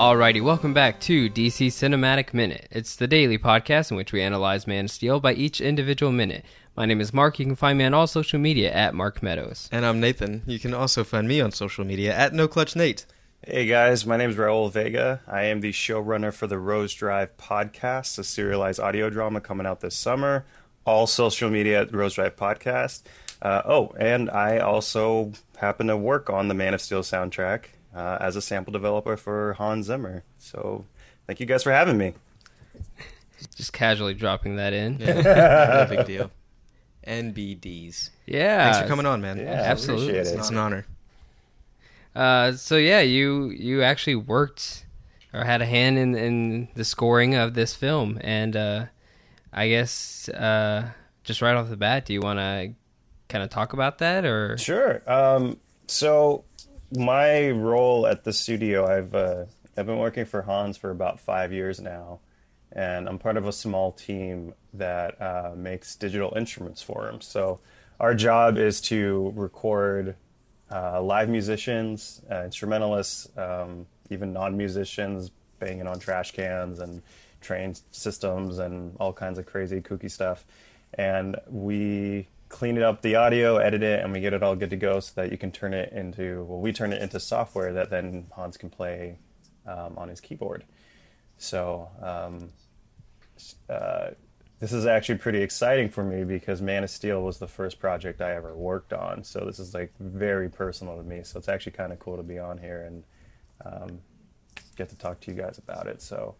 Alrighty, welcome back to DC Cinematic Minute. It's the daily podcast in which we analyze Man of Steel by each individual minute. My name is Mark. You can find me on all social media at Mark Meadows. And I'm Nathan. You can also find me on social media at No Clutch Nate. Hey guys, my name is Raul Vega. I am the showrunner for the Rose Drive podcast, a serialized audio drama coming out this summer. All social media at Rose Drive Podcast. Uh, oh, and I also happen to work on the Man of Steel soundtrack uh, as a sample developer for Hans Zimmer. So thank you guys for having me. Just casually dropping that in. Yeah, no big deal. NBDs. Yeah. Thanks for coming on, man. Yeah, absolutely. it. It's an honor. Uh, so yeah, you you actually worked or had a hand in in the scoring of this film, and uh, I guess uh, just right off the bat, do you want to kind of talk about that or? Sure. Um, so my role at the studio, I've uh, I've been working for Hans for about five years now, and I'm part of a small team that uh, makes digital instruments for him. So our job is to record uh, live musicians, uh, instrumentalists, um, even non-musicians banging on trash cans and train systems and all kinds of crazy kooky stuff, and we clean it up the audio, edit it, and we get it all good to go so that you can turn it into well, we turn it into software that then Hans can play um, on his keyboard. So um, uh, this is actually pretty exciting for me because Man of Steel was the first project I ever worked on. So this is like very personal to me. So it's actually kind of cool to be on here and um, get to talk to you guys about it. So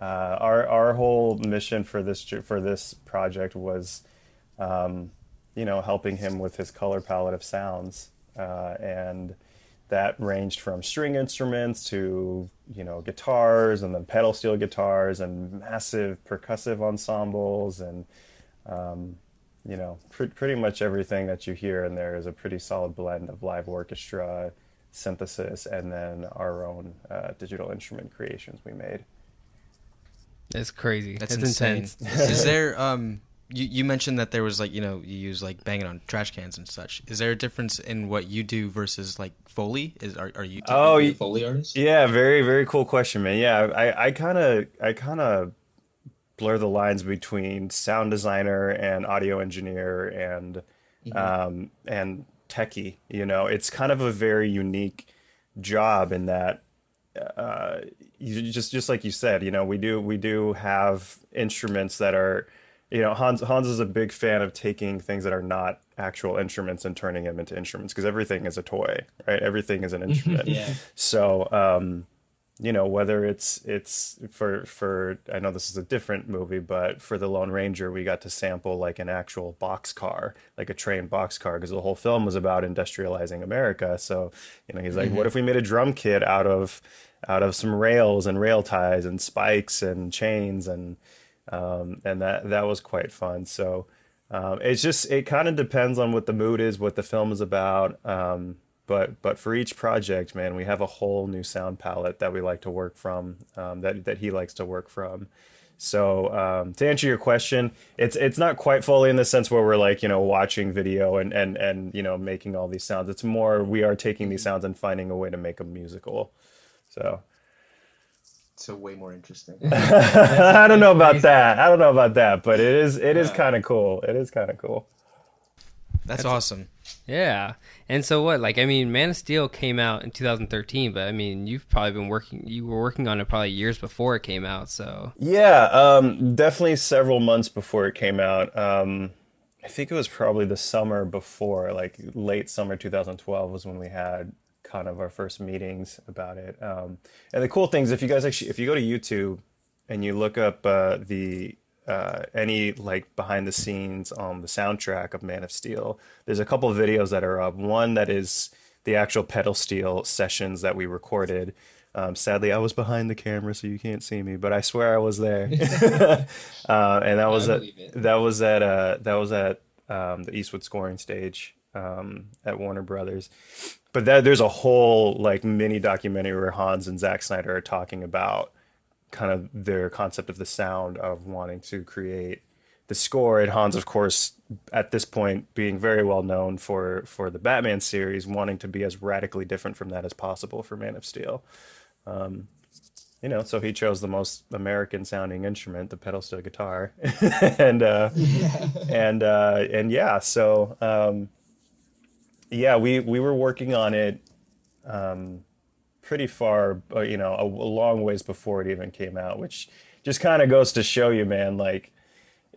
uh, our our whole mission for this for this project was, um, you know, helping him with his color palette of sounds, uh, and that ranged from string instruments to you know guitars and then pedal steel guitars and massive percussive ensembles and um, you know pr- pretty much everything that you hear in there is a pretty solid blend of live orchestra synthesis and then our own uh, digital instrument creations we made That's crazy. That's it's insane. intense. Is there um you, you mentioned that there was like, you know, you use like banging on trash cans and such. Is there a difference in what you do versus like Foley? Is are, are you Oh, you Foley artist? Yeah, very very cool question, man. Yeah, I I kind of I kind of blur the lines between sound designer and audio engineer and um and techie. You know, it's kind of a very unique job in that uh, you just just like you said, you know, we do we do have instruments that are, you know, Hans Hans is a big fan of taking things that are not actual instruments and turning them into instruments because everything is a toy, right? Everything is an instrument. Yeah. So, um, you know, whether it's it's for for I know this is a different movie, but for the Lone Ranger, we got to sample like an actual box car, like a train box car, because the whole film was about industrializing America. So, you know, he's like, what if we made a drum kit out of out of some rails and rail ties and spikes and chains and um, and that that was quite fun. So um, it's just it kind of depends on what the mood is, what the film is about. Um, but but for each project, man, we have a whole new sound palette that we like to work from, um, that that he likes to work from. So um, to answer your question, it's it's not quite fully in the sense where we're like you know watching video and and and you know making all these sounds. It's more we are taking these sounds and finding a way to make them musical. So So way more interesting. I don't know about that. I don't know about that, but it is it is Yeah. kind of cool. It is kind of cool. That's, awesome. Yeah. And so what? Like, I mean, Man of Steel came out in 2013, but I mean, you've probably been working. You were working on it probably years before it came out. So Yeah, um, definitely several months before it came out. Um, I think it was probably the summer before, like late summer 2012 was when we had kind of our first meetings about it. Um, and the cool thing is, if you guys actually, if you go to YouTube and you look up uh, the uh, any like behind the scenes on the soundtrack of Man of Steel, there's a couple of videos that are up. One that is the actual pedal steel sessions that we recorded. Um, sadly, I was behind the camera, so you can't see me, but I swear I was there. uh, and that was at that was at uh, that was at um, the Eastwood scoring stage um, at Warner Brothers. But that, there's a whole like mini documentary where Hans and Zack Snyder are talking about kind of their concept of the sound of wanting to create the score. And Hans, of course, at this point, being very well known for for the Batman series, wanting to be as radically different from that as possible for Man of Steel. Um, you know, so he chose the most American sounding instrument, the pedal steel guitar, and uh, and uh, and yeah, so um, yeah, we we were working on it um, pretty far, uh, you know, a, a long ways before it even came out, which just kind of goes to show you, man, like.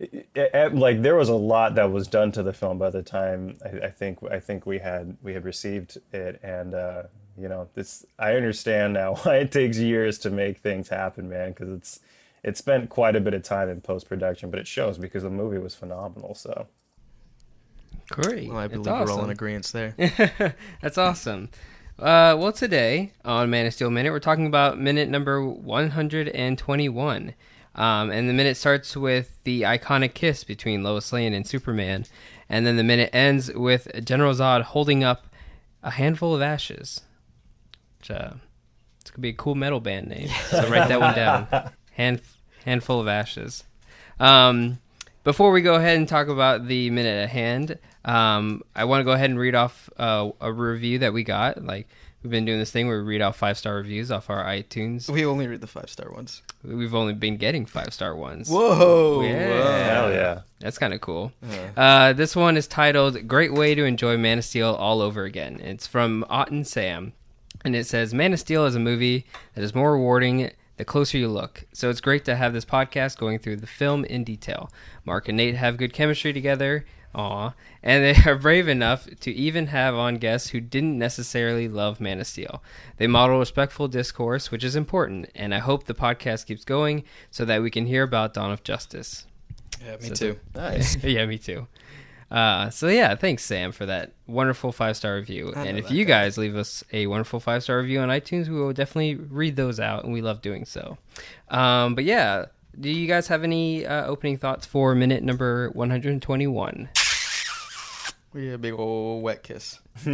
It, it, like there was a lot that was done to the film by the time I, I think I think we had we had received it and uh, you know this I understand now why it takes years to make things happen man because it's it spent quite a bit of time in post production but it shows because the movie was phenomenal so Great. Well, I That's believe we're all in agreement there. That's awesome. Uh, well, today on Man of Steel Minute, we're talking about minute number 121. Um, and the minute starts with the iconic kiss between Lois Lane and Superman. And then the minute ends with General Zod holding up a handful of ashes. Which, uh, this could be a cool metal band name. So write that one down. Hand, handful of ashes. Um, before we go ahead and talk about the minute at hand, um, I want to go ahead and read off uh, a review that we got. Like we've been doing this thing where we read off five star reviews off our iTunes. We only read the five star ones. We've only been getting five star ones. Whoa! Yeah. hell yeah That's kind of cool. Uh, Uh, this one is titled "Great Way to Enjoy Man of Steel All Over Again." It's from Otten Sam, and it says Man of Steel is a movie that is more rewarding the closer you look. So it's great to have this podcast going through the film in detail. Mark and Nate have good chemistry together. Aw. And they are brave enough to even have on guests who didn't necessarily love Man of Steel. They model respectful discourse, which is important, and I hope the podcast keeps going so that we can hear about Dawn of Justice. yeah, me So too. nice yeah, me too. Uh, so yeah, thanks Sam for that wonderful five star review. I And if you guy. guys leave us a wonderful five star review on iTunes, we will definitely read those out, and we love doing so. Um, but yeah, do you guys have any uh, opening thoughts for minute number one hundred twenty one? We get a big old wet kiss.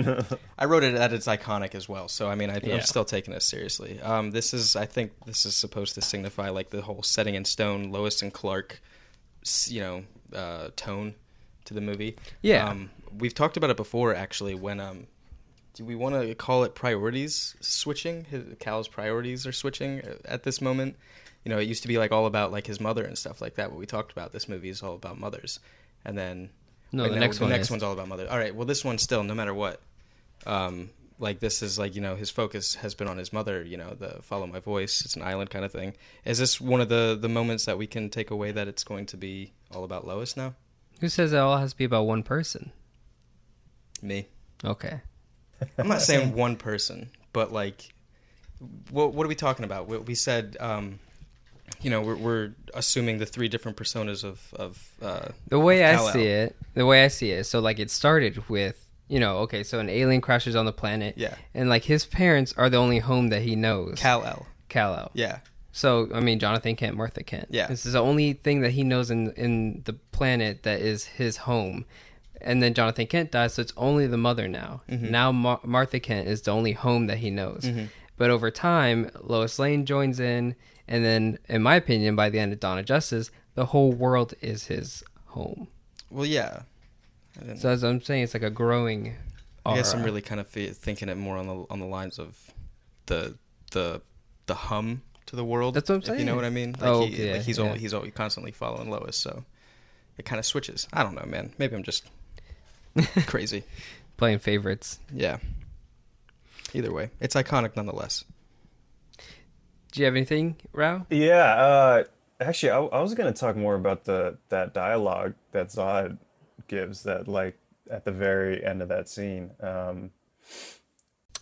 I wrote it that it's iconic as well, so I mean, I, Yeah. I'm still taking this seriously. Um, this is, I think, this is supposed to signify like the whole setting in stone, Lois and Clark, you know, uh, tone to the movie. Yeah. um, we've talked about it before, actually. When um, do we want to call it priorities switching? His, Kal's priorities are switching at this moment. You know, it used to be like all about like his mother and stuff like that. What we talked about, this movie is all about mothers, and then No, the no, next the one. next is. one's all about mother. All right. Well, this one still, no matter what, um, like this is like you know his focus has been on his mother. You know, the follow my voice. It's an island kind of thing. Is this one of the the moments that we can take away that it's going to be all about Lois now? Who says it all has to be about one person? Me. Okay. I'm not saying one person, but like, what what are we talking about? We, we said. Um, you know, we're, we're assuming the three different personas of of uh, The way I Kal-El. see it, the way I see it, so like it started with, you know, okay, so an alien crashes on the planet, yeah and like his parents are the only home that he knows. Kal El. Kal-El. Yeah, So I mean, Jonathan Kent, Martha Kent. Yeah. this is the only thing that he knows in in the planet that is his home. And then Jonathan Kent dies, so it's only the mother now. Mhm. Now Mar- Martha Kent is the only home that he knows. Mhm. But over time, Lois Lane joins in, and then, in my opinion, by the end of Dawn of Justice, the whole world is his home. Well, yeah. So as I'm saying, it's like a growing. I guess I'm really kind of thinking it more on the on the lines of the the the hum to the world. That's what I'm if You know what I mean? Like Oh, he, yeah, like he's yeah. all he's all constantly following Lois, so it kind of switches. I don't know, man. Maybe I'm just crazy. playing favorites. Yeah. Either way, it's iconic nonetheless. Do you have anything, Raul? Yeah, uh, actually, I, I was going to talk more about the that dialogue that Zod gives that like at the very end of that scene. Um,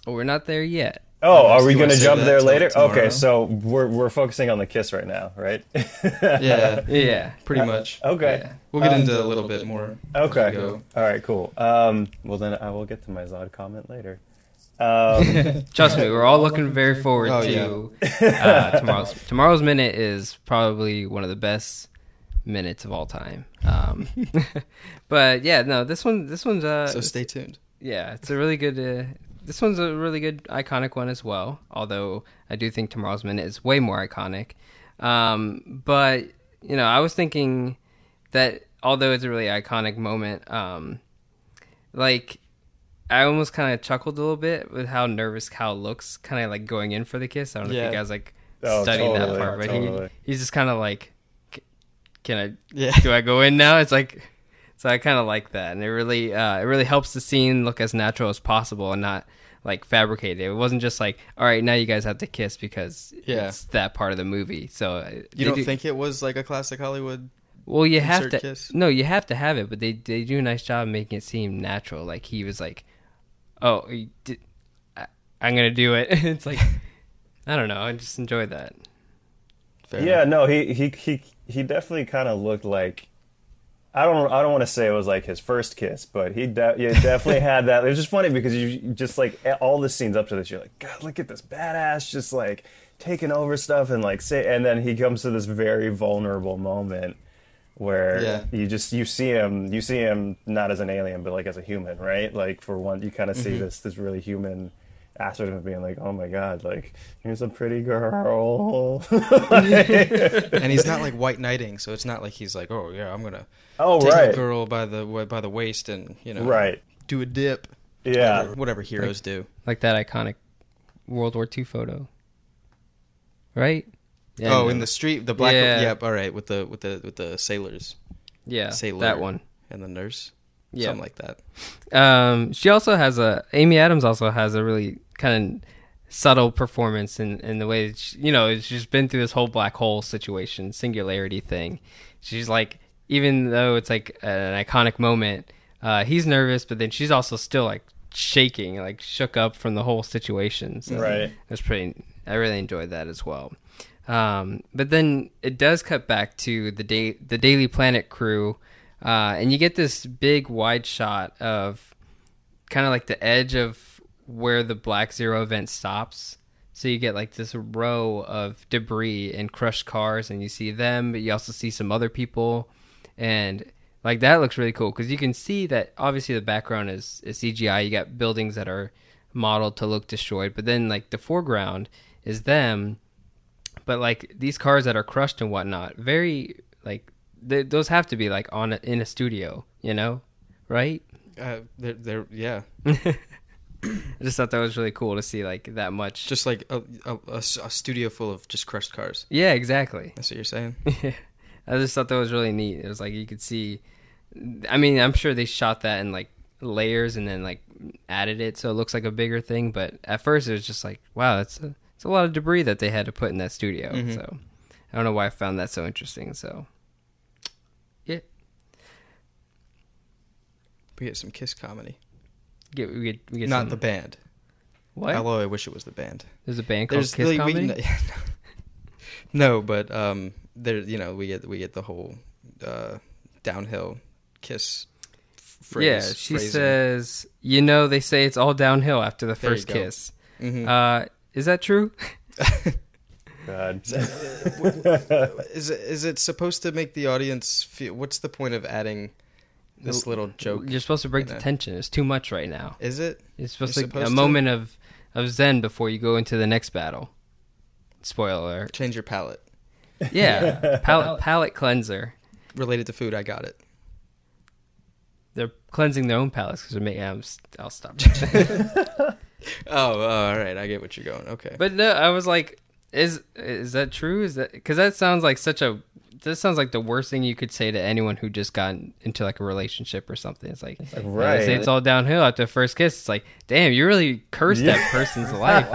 Well, we're not there yet. Oh, are we going to jump there later? tomorrow? Okay, so we're we're focusing on the kiss right now, right? Yeah, Yeah. pretty much. Okay. Yeah. We'll get Um, into a little bit more. Okay. as we go. All right. Cool. Um, well, then I will get to my Zod comment later. Um, Trust me, we're all looking very forward Oh, to uh, tomorrow's. Tomorrow's minute is probably one of the best minutes of all time. Um, but yeah, no, this one, this one's uh, So stay tuned. yeah, it's a really good. Uh, this one's a really good iconic one as well. Although I do think tomorrow's minute is way more iconic. Um, but you know, I was thinking that although it's a really iconic moment, um, like I almost kind of chuckled a little bit with how nervous Kal looks, kind of like going in for the kiss. I don't know if you guys like Oh, studying that part, but totally. he he's just kind of like, "C- can I Yeah. do I go in now? It's like, so I kind of like that, and it really, uh, it really helps the scene look as natural as possible and not like fabricated. It wasn't just like, all right, now you guys have to kiss because Yeah. it's that part of the movie. So uh, You don't do- think it was like a classic Hollywood? Well, you have to. kiss? No, you have to have it, but they they do a nice job making it seem natural. Like he was like, oh, did, I, I'm gonna do it. it's like, I don't know. I just enjoyed that. Fair yeah, enough. no, he he he he definitely kind of looked like I don't I don't want to say it was like his first kiss, but he de- yeah, definitely had that. It was just funny because you just like all the scenes up to this, you're like, God, look at this badass, just like taking over stuff and like say, and then he comes to this very vulnerable moment where Yeah. you just you see him you see him not as an alien but like as a human, right? Like for one, you kind of see mm-hmm. this this really human aspect of him being like, oh my god, like here's a pretty girl. and he's not like white knighting, so it's not like he's like, oh yeah, I'm gonna oh take right, a girl by the by the waist and you know right, do a dip. yeah. Whatever, whatever heroes do. Like that iconic World War II photo, right? oh, no. in the street, the black. Yeah. Yep. All right, with the with the with the sailors yeah sailor. that one. and the nurse. Yeah. Something like that. Um, she also has a Amy Adams also has a really kind of subtle performance in in the way that she, you know she's been through this whole black hole situation singularity thing. She's like even though it's like an iconic moment, uh, he's nervous, but then she's also still like shaking, like shook up from the whole situation. So Right. It was pretty. I really enjoyed that as well. Um, but then it does cut back to the day the Daily Planet crew, uh, and you get this big wide shot of kind of like the edge of where the Black Zero event stops. So you get like this row of debris and crushed cars, and you see them, but you also see some other people, and like that looks really cool because you can see that obviously the background is, is CGI. You got buildings that are modeled to look destroyed, but then like the foreground is them, but like these cars that are crushed and whatnot, very like th- those have to be like on a, in a studio, you know, right? Uh, they're, they're yeah, I just thought that was really cool to see like that much. just like a studio full of just crushed cars. yeah, exactly. That's what you're saying. yeah, I just thought that was really neat. It was like you could see. I mean, I'm sure they shot that in like layers and then like added it so it looks like a bigger thing. But at first, it was just like, wow, that's a, it's a lot of debris that they had to put in that studio. Mhm. So I don't know why I found that so interesting. So yeah, We get some Kiss comedy. Get we get we get Not some- the band. what? Although I wish it was the band. There's a band called There's Kiss really- we- Comedy. no, but um, there you know we get we get the whole uh, downhill Kiss. f- Phrase, yeah, she says, you know, they say it's all downhill after the first go. kiss. hmm Uh, is that true? God. is it, is it supposed to make the audience feel? What's the point of adding this little joke? You're supposed to break the tension. It's too much right now. Is it? It's supposed You're to supposed a to? moment of of zen before you go into the next battle. Spoiler. Change your palate. Yeah, palate palate cleanser. Related to food, I got it. They're cleansing their own palates because they're making. I'm, s- I'll stop. Oh, oh, all right. I get what you're going. Okay. but no, I was like, is is that true? Is that because that sounds like such a. This sounds like the worst thing you could say to anyone who just got into like a relationship or something. It's like, you know, they right. say it's all downhill after the first kiss. It's like, damn, you really cursed that person's life.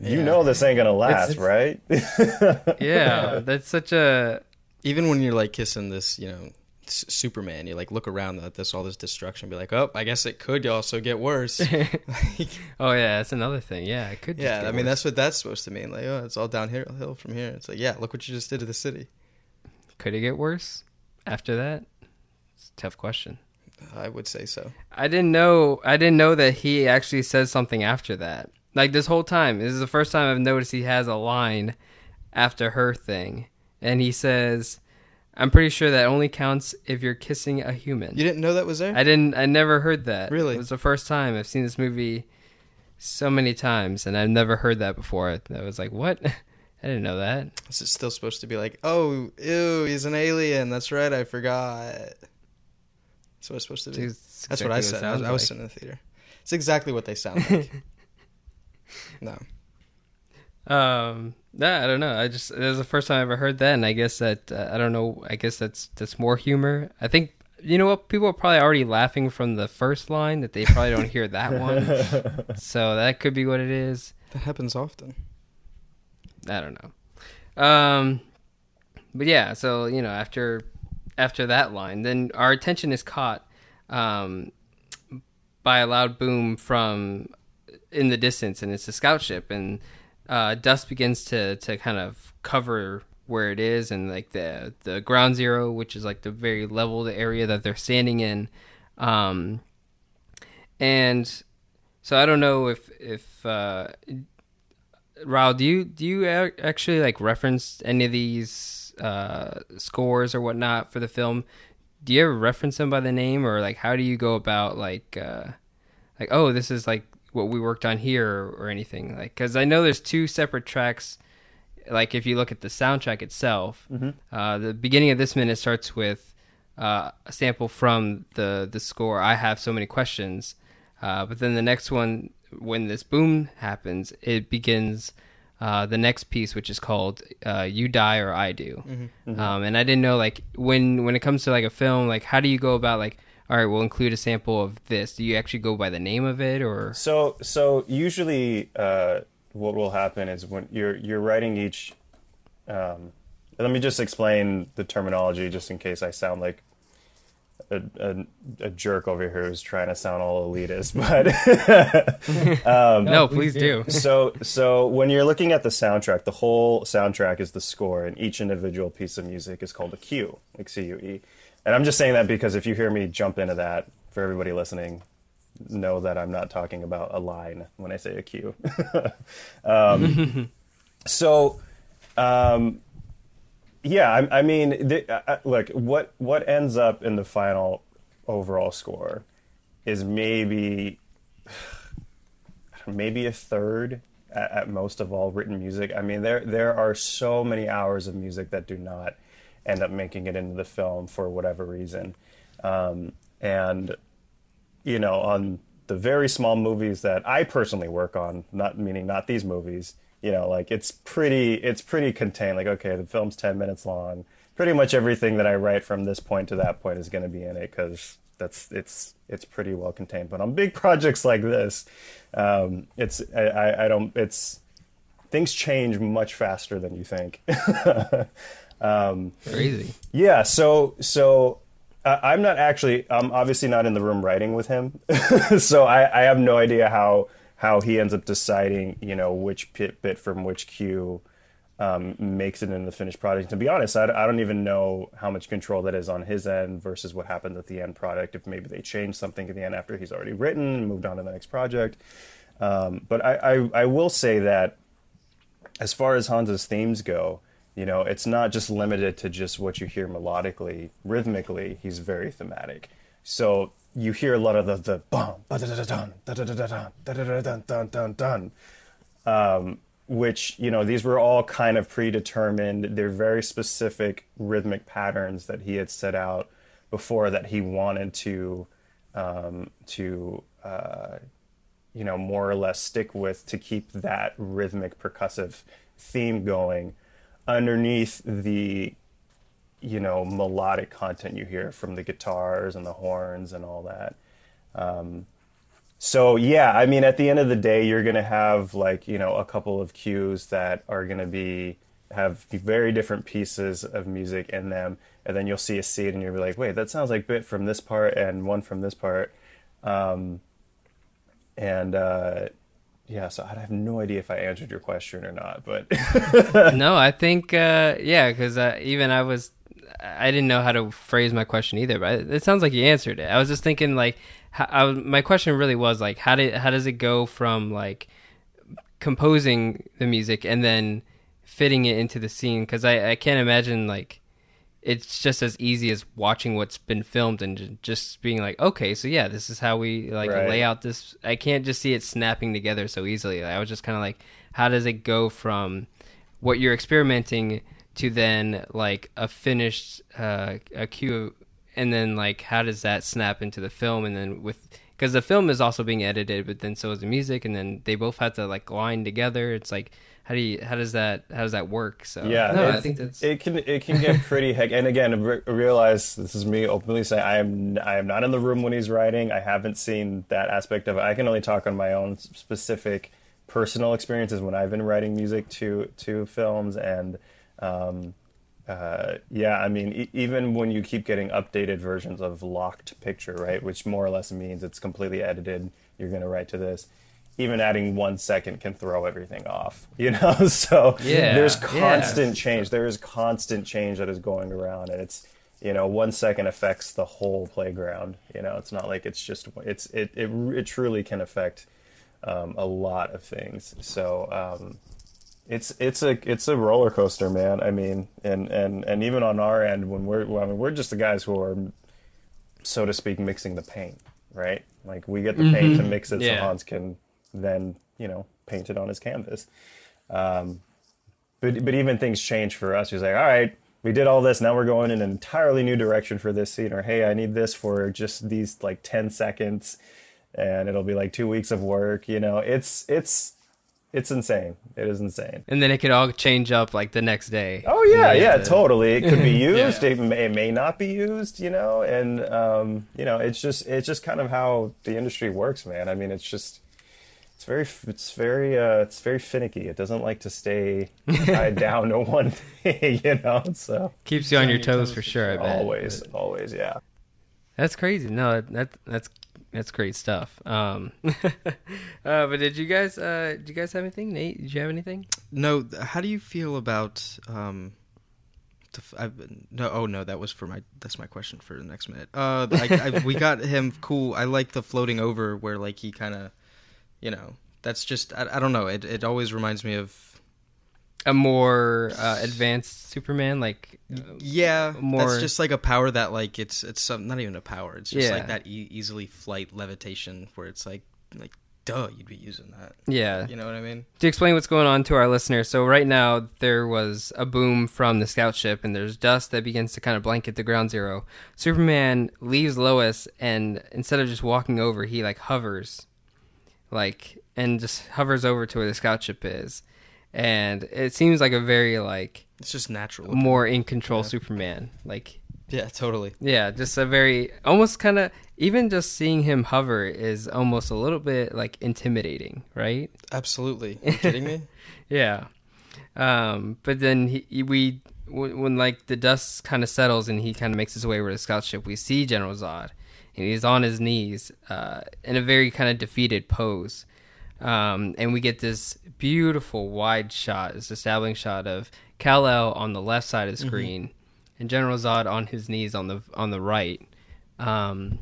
you Yeah. know this ain't gonna last, right? Yeah, that's such a Even when you're like kissing this, you know, S- Superman, you like look around at this all this destruction, be like, oh, I guess it could also get worse. Oh yeah, that's another thing. Yeah, it could. Just yeah, I mean worse. that's what that's supposed to mean. Like, oh, it's all downhill from here. It's like, yeah, look what you just did to the city. could it get worse after that? It's a tough question. I would say so. I didn't know. I didn't know that he actually says something after that. Like this whole time, this is the first time I've noticed he has a line after her thing, and he says, "I'm pretty sure that only counts if you're kissing a human." You didn't know that was there? I didn't. I never heard that. Really? it was the first time I've seen this movie so many times, and I've never heard that before. I was like, "What?" I didn't know that." that. Is it still supposed to be like, oh, ew, he's an alien? That's right, I forgot. That's what it's supposed to be. It's That's what I said. I was, it I was sitting in the theater. It's exactly what they sound like. no. Um, nah, I don't know. I just it was the first time I ever heard that, and I guess that uh, I don't know. I guess that's that's more humor. I think you know what people are probably already laughing from the first line that they probably don't hear that one. So that could be what it is. That happens often. I don't know. Um, but yeah, so you know, after after that line, then our attention is caught um, by a loud boom from in the distance, and it's a scout ship, and uh, dust begins to to kind of cover where it is, and like the the ground zero, which is like the very leveled area that they're standing in, um, and so I don't know if if uh, Raul, do you do you actually like reference any of these uh, scores or whatnot for the film? Do you ever reference them by the name, or like how do you go about like uh, like oh this is like what we worked on here or, or anything like? Because I know there's two separate tracks. Like if you look at the soundtrack itself, uh, the beginning of this minute starts with uh, a sample from the the score. I have so many questions, uh, but then the next one, when this boom happens, it begins uh, the next piece, which is called uh, "You Die or I Do." Um, and I didn't know like when when it comes to like a film, like how do you go about like all right, we'll include a sample of this. Do you actually go by the name of it or? So so usually uh, what will happen is when you're you're writing each. Um, let me just explain the terminology, just in case I sound like a, a, a jerk over here who's trying to sound all elitist. But no, please do. so so when you're looking at the soundtrack, the whole soundtrack is the score, and each individual piece of music is called a cue, like C U E. And I'm just saying that because if you hear me jump into that, for everybody listening, know that I'm not talking about a line when I say a cue. um, so, um, yeah, I, I mean, the, uh, look, what what ends up in the final overall score is maybe maybe a third at, at most of all written music. I mean, there there are so many hours of music that do not end up making it into the film for whatever reason, um, and you know, on the very small movies that I personally work on, not meaning not these movies, you know, like it's pretty it's pretty contained. Like, okay, the film's ten minutes long. Pretty much everything that I write from this point to that point is going to be in it because that's it's it's pretty well contained. But on big projects like this, um, it's I, I don't it's things change much faster than you think. Crazy. Yeah, so so uh, I'm not actually I'm obviously not in the room writing with him, so I, I have no idea how how he ends up deciding you know which bit, bit from which cue um, makes it into the finished product. To be honest, I, I don't even know how much control that is on his end versus what happens at the end product. If maybe they change something at the end after he's already written, and moved on to the next project. Um, but I, I I will say that as far as Hans's themes go, you know, it's not just limited to just what you hear melodically, rhythmically. He's very thematic. So you hear a lot of the the bum ba da da da dun da da da da dun da da da dun dun dun dun, um, which you know these were all kind of predetermined. They're very specific rhythmic patterns that he had set out before that he wanted to um, to uh, you know more or less stick with to keep that rhythmic percussive theme going underneath the you know melodic content you hear from the guitars and the horns and all that. Um, so yeah i mean at the end of the day you're going to have like you know a couple of cues that are going to be have very different pieces of music in them and then you'll see a seed and you'll be like wait that sounds like bit from this part and one from this part. Um, and uh, yeah so i have no idea if i answered your question or not but no, I think uh, yeah, because uh, even I was I didn't know how to phrase my question either, but it sounds like you answered it. I was just thinking like how, I my question really was like how did how does it go from like composing the music and then fitting it into the scene because I, I can't imagine like it's just as easy as watching what's been filmed and just being like okay so yeah this is how we like Right. lay out this i can't just see it snapping together so easily. I was just kind of like how does it go from what you're experimenting to then like a finished uh, a cue and then like how does that snap into the film? And then with because the film is also being edited but then so is the music and then they both have to like line together. It's like how do you how does that how does that work? So Yeah, no, I think that's it can it can get pretty heck. And again, re- realize this is me openly saying I am I am not in the room when he's writing. I haven't seen that aspect of it. I can only talk on my own specific personal experiences when I've been writing music to to films and. Um, uh, yeah, I mean, e- even when you keep getting updated versions of locked picture, right, which more or less means it's completely edited, you're going to write to this. Even adding one second can throw everything off, you know. so Yeah, there's yeah. constant change. There is constant change that is going around, and it's you know one second affects the whole playground. You know, it's not like it's just it's it it, it truly can affect um, a lot of things. So um, it's it's a it's a roller coaster, man. I mean, and and and even on our end, when we're well, I mean, we're just the guys who are, so to speak, mixing the paint, right? Like we get the paint to mix it, Yeah. so Hans can then you know paint it on his canvas. Um, but but even things change for us. He's like, all right, we did all this. Now we're going in an entirely new direction for this scene. Or hey, I need this for just these like ten seconds, and it'll be like two weeks of work. You know, it's it's it's insane. It is insane. and then it could all change up like the next day. Oh yeah, yeah, the- totally. It could be used. Yeah. It, may, it may not be used. You know, and um, you know, it's just it's just kind of how the industry works, man. I mean, it's just it's very it's very uh, it's very finicky. It doesn't like to stay tied down to one thing. You know, so Keeps you on your toes for sure. I bet. always, always, yeah. That's crazy. No, that that's that's great stuff. Um, uh, but did you guys uh, did you guys have anything? Nate, did you have anything? No, how do you feel about um? The, f- I've, no, oh no, that was for my. That's my question for the next minute. Uh, I, I, we got him cool. I like the floating over where like he kind of, you know, that's just I, I don't know. It it always reminds me of A more uh, advanced Superman, like uh, yeah. more- That's just like a power that like it's it's some, not even a power. It's just Yeah. like that e- easily flight levitation where it's like like duh you'd be using that. yeah. You know what I mean? To explain what's going on to our listeners, so right now there was a boom from the scout ship, and there's dust that begins to kind of blanket the ground zero. Superman leaves Lois, and instead of just walking over, he like hovers, like and just hovers over to where the scout ship is, and it seems like a very like It's just natural. looking. more in control Yeah. Superman, like Yeah, totally. yeah, just a very almost kind of even just seeing him hover is almost a little bit like intimidating, right? Absolutely. Are you kidding me? Yeah. Um, but then he, he- we when, when like the dust kind of settles and he kind of makes his way over to the scout ship, we see General Zod, and he's on his knees uh, in a very kind of defeated pose. Um, and we get this beautiful wide shot, this establishing shot of Kal El on the left side of the screen, and General Zod on his knees on the on the right. Um,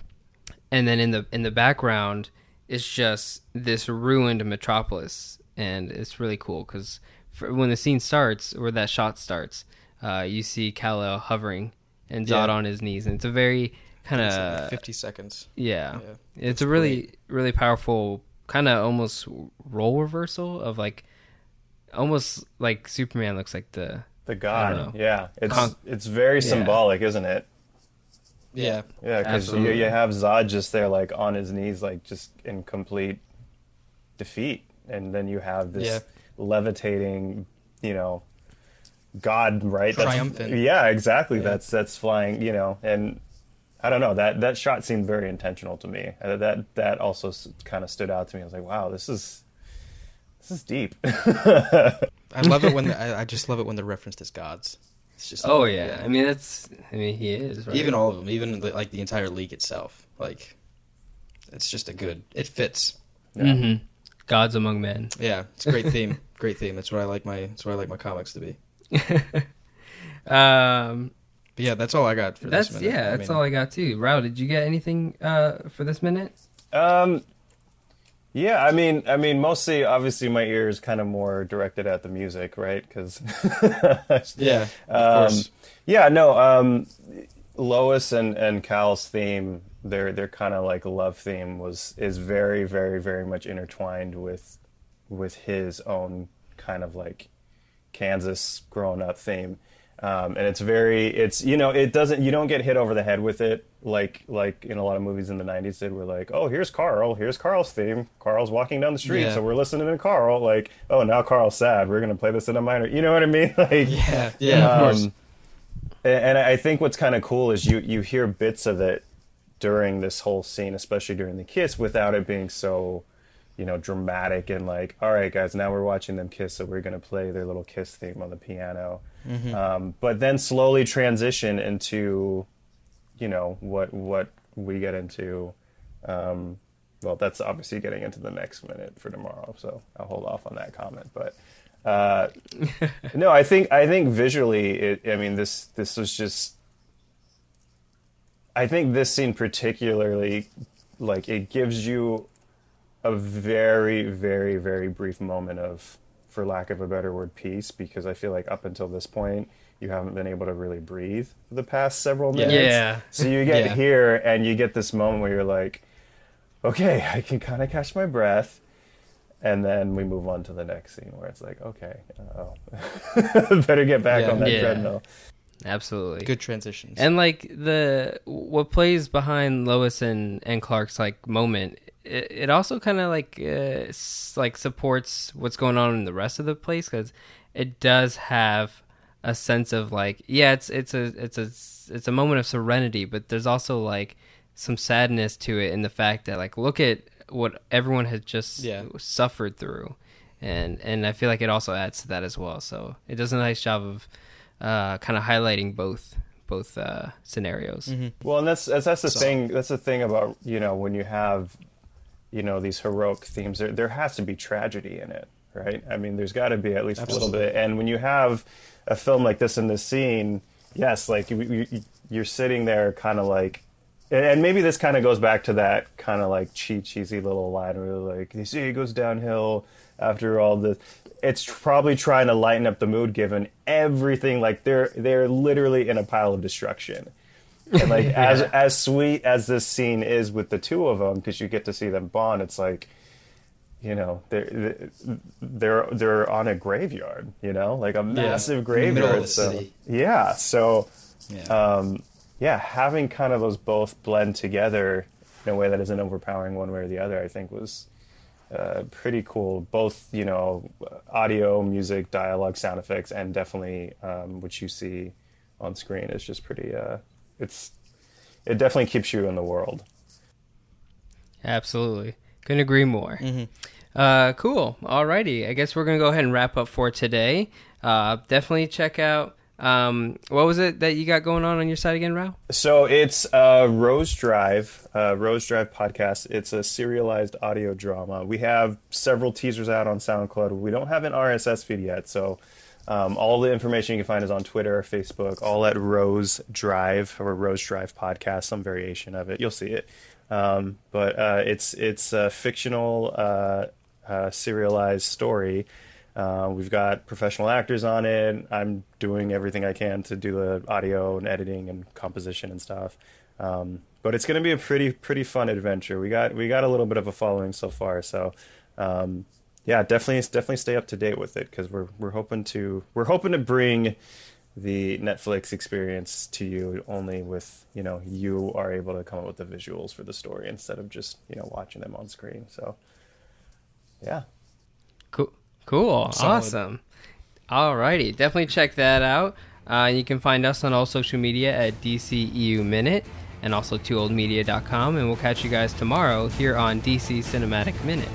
and then in the in the background is just this ruined metropolis, and it's really cool because when the scene starts or that shot starts, uh, you see Kal El hovering and Zod Yeah. on his knees, and it's a very kind It's like of 50 seconds. yeah. Yeah. It's a really really powerful kind of almost role reversal of like almost like Superman looks like the The god, yeah. It's Con- it's very Yeah. symbolic, isn't it? Yeah. Yeah, because you, you have Zod just there, like on his knees, like just in complete defeat, and then you have this Yeah. levitating, you know, God, right? That's- Triumphant. yeah, exactly. Yeah. That's that's flying, you know, and I don't know that that shot seemed very intentional to me. Uh, that that also kind of stood out to me. I was like, wow, this is this is deep. I love it when the, I, I just love it when they're referenced as gods. It's just oh yeah. I mean that's I mean he is right? even all of them, even the, like the entire league itself. Like it's just a good. It fits. hmm gods among men. Yeah, it's a great theme. great theme. That's what I like my. That's what I like my comics to be. um, But yeah, that's all I got for that's this minute. yeah, I that's mean, all I got too. Raul, did you get anything uh, for this minute? Um, yeah, I mean, I mean, mostly, obviously, my ear is kind of more directed at the music, right? Because, Yeah, of um, course. yeah, no, um, Lois and and Kal's theme, their their kind of like love theme was is very, very, very much intertwined with with his own kind of like Kansas growing up theme. Um, and it's very it's you know it doesn't you don't get hit over the head with it like like in a lot of movies in the 90s did. We're like oh here's carl here's carl's theme. Carl's walking down the street Yeah. so we're listening to carl like oh now carl's sad. We're gonna play this in a minor you know what i mean? Like Yeah, yeah, of course. um, and and I think what's kind of cool is you you hear bits of it during this whole scene, especially during the kiss, without it being so, you know, dramatic and like, all right, guys, now we're watching them kiss, so we're gonna play their little kiss theme on the piano. Um, but then slowly transition into, you know, what what we get into. Um, well, that's obviously getting into the next minute for tomorrow, so I'll hold off on that comment. But uh, no, I think I think visually, it. I mean, this this was just. I think this scene particularly, like, it gives you a very, very, very brief moment of, for lack of a better word, peace. Because I feel like up until this point, you haven't been able to really breathe for the past several minutes. Yeah. So you get Yeah. here and you get this moment where you're like, okay, I can kind of catch my breath. And then we move on to the next scene where it's like, okay, oh, better get back Yeah. on that Yeah. treadmill. Absolutely. Good transitions. And like the what plays behind Lois and and Clark's like moment, it, it also kind of like uh, like supports what's going on in the rest of the place because it does have a sense of like yeah, it's it's a it's a it's a moment of serenity, but there's also like some sadness to it in the fact that like look at what everyone has just Yeah. suffered through. And and I feel like it also adds to that as well. So it does a nice job of uh, kind of highlighting both both uh, scenarios. Well, and that's that's, that's the So- thing. That's the thing about you know when you have, you know, these heroic themes. There there has to be tragedy in it, right? I mean, there's got to be at least a little bit. And when you have a film like this in this scene, yes, like you, you, you're sitting there, kind of like. And maybe this kind of goes back to that kind of like cheap, cheesy little line where like, you see, it goes downhill after all this. It's probably trying to lighten up the mood, given everything. Like they're they're literally in a pile of destruction. And like as as sweet as this scene is with the two of them, because you get to see them bond, it's like, you know, they're they're they're on a graveyard, you know, like a massive in the middle of graveyard. so yeah, so yeah. um, yeah, having kind of those both blend together in a way that isn't overpowering one way or the other, I think was uh, pretty cool. Both, you know, audio, music, dialogue, sound effects, and definitely um, what you see on screen is just pretty. Uh, it's it definitely keeps you in the world. Absolutely, couldn't agree more. Uh, cool. Alrighty, I guess we're gonna go ahead and wrap up for today. Uh, definitely check out. Um, what was it that you got going on on your side again, Raul? So it's uh, Rose Drive, uh, Rose Drive podcast. It's a serialized audio drama. We have several teasers out on SoundCloud. We don't have an RSS feed yet, so um, all the information you can find is on Twitter or Facebook, all at Rose Drive or Rose Drive podcast, some variation of it. You'll see it. Um, but uh, it's it's a fictional uh, uh, serialized story. Uh, we've got professional actors on it. I'm doing everything I can to do the audio and editing and composition and stuff. Um, but it's going to be a pretty pretty fun adventure. We got we got a little bit of a following so far, so um, yeah, definitely definitely stay up to date with it because we're we're hoping to we're hoping to bring the Netflix experience to you only with you know you are able to come up with the visuals for the story instead of just you know watching them on screen. So yeah. Cool. Cool. Solid. Awesome. Alrighty. Definitely check that out. Uh, you can find us on all social media at DCEU Minute and also 2oldmedia.com. And we'll catch you guys tomorrow here on DC Cinematic Minute.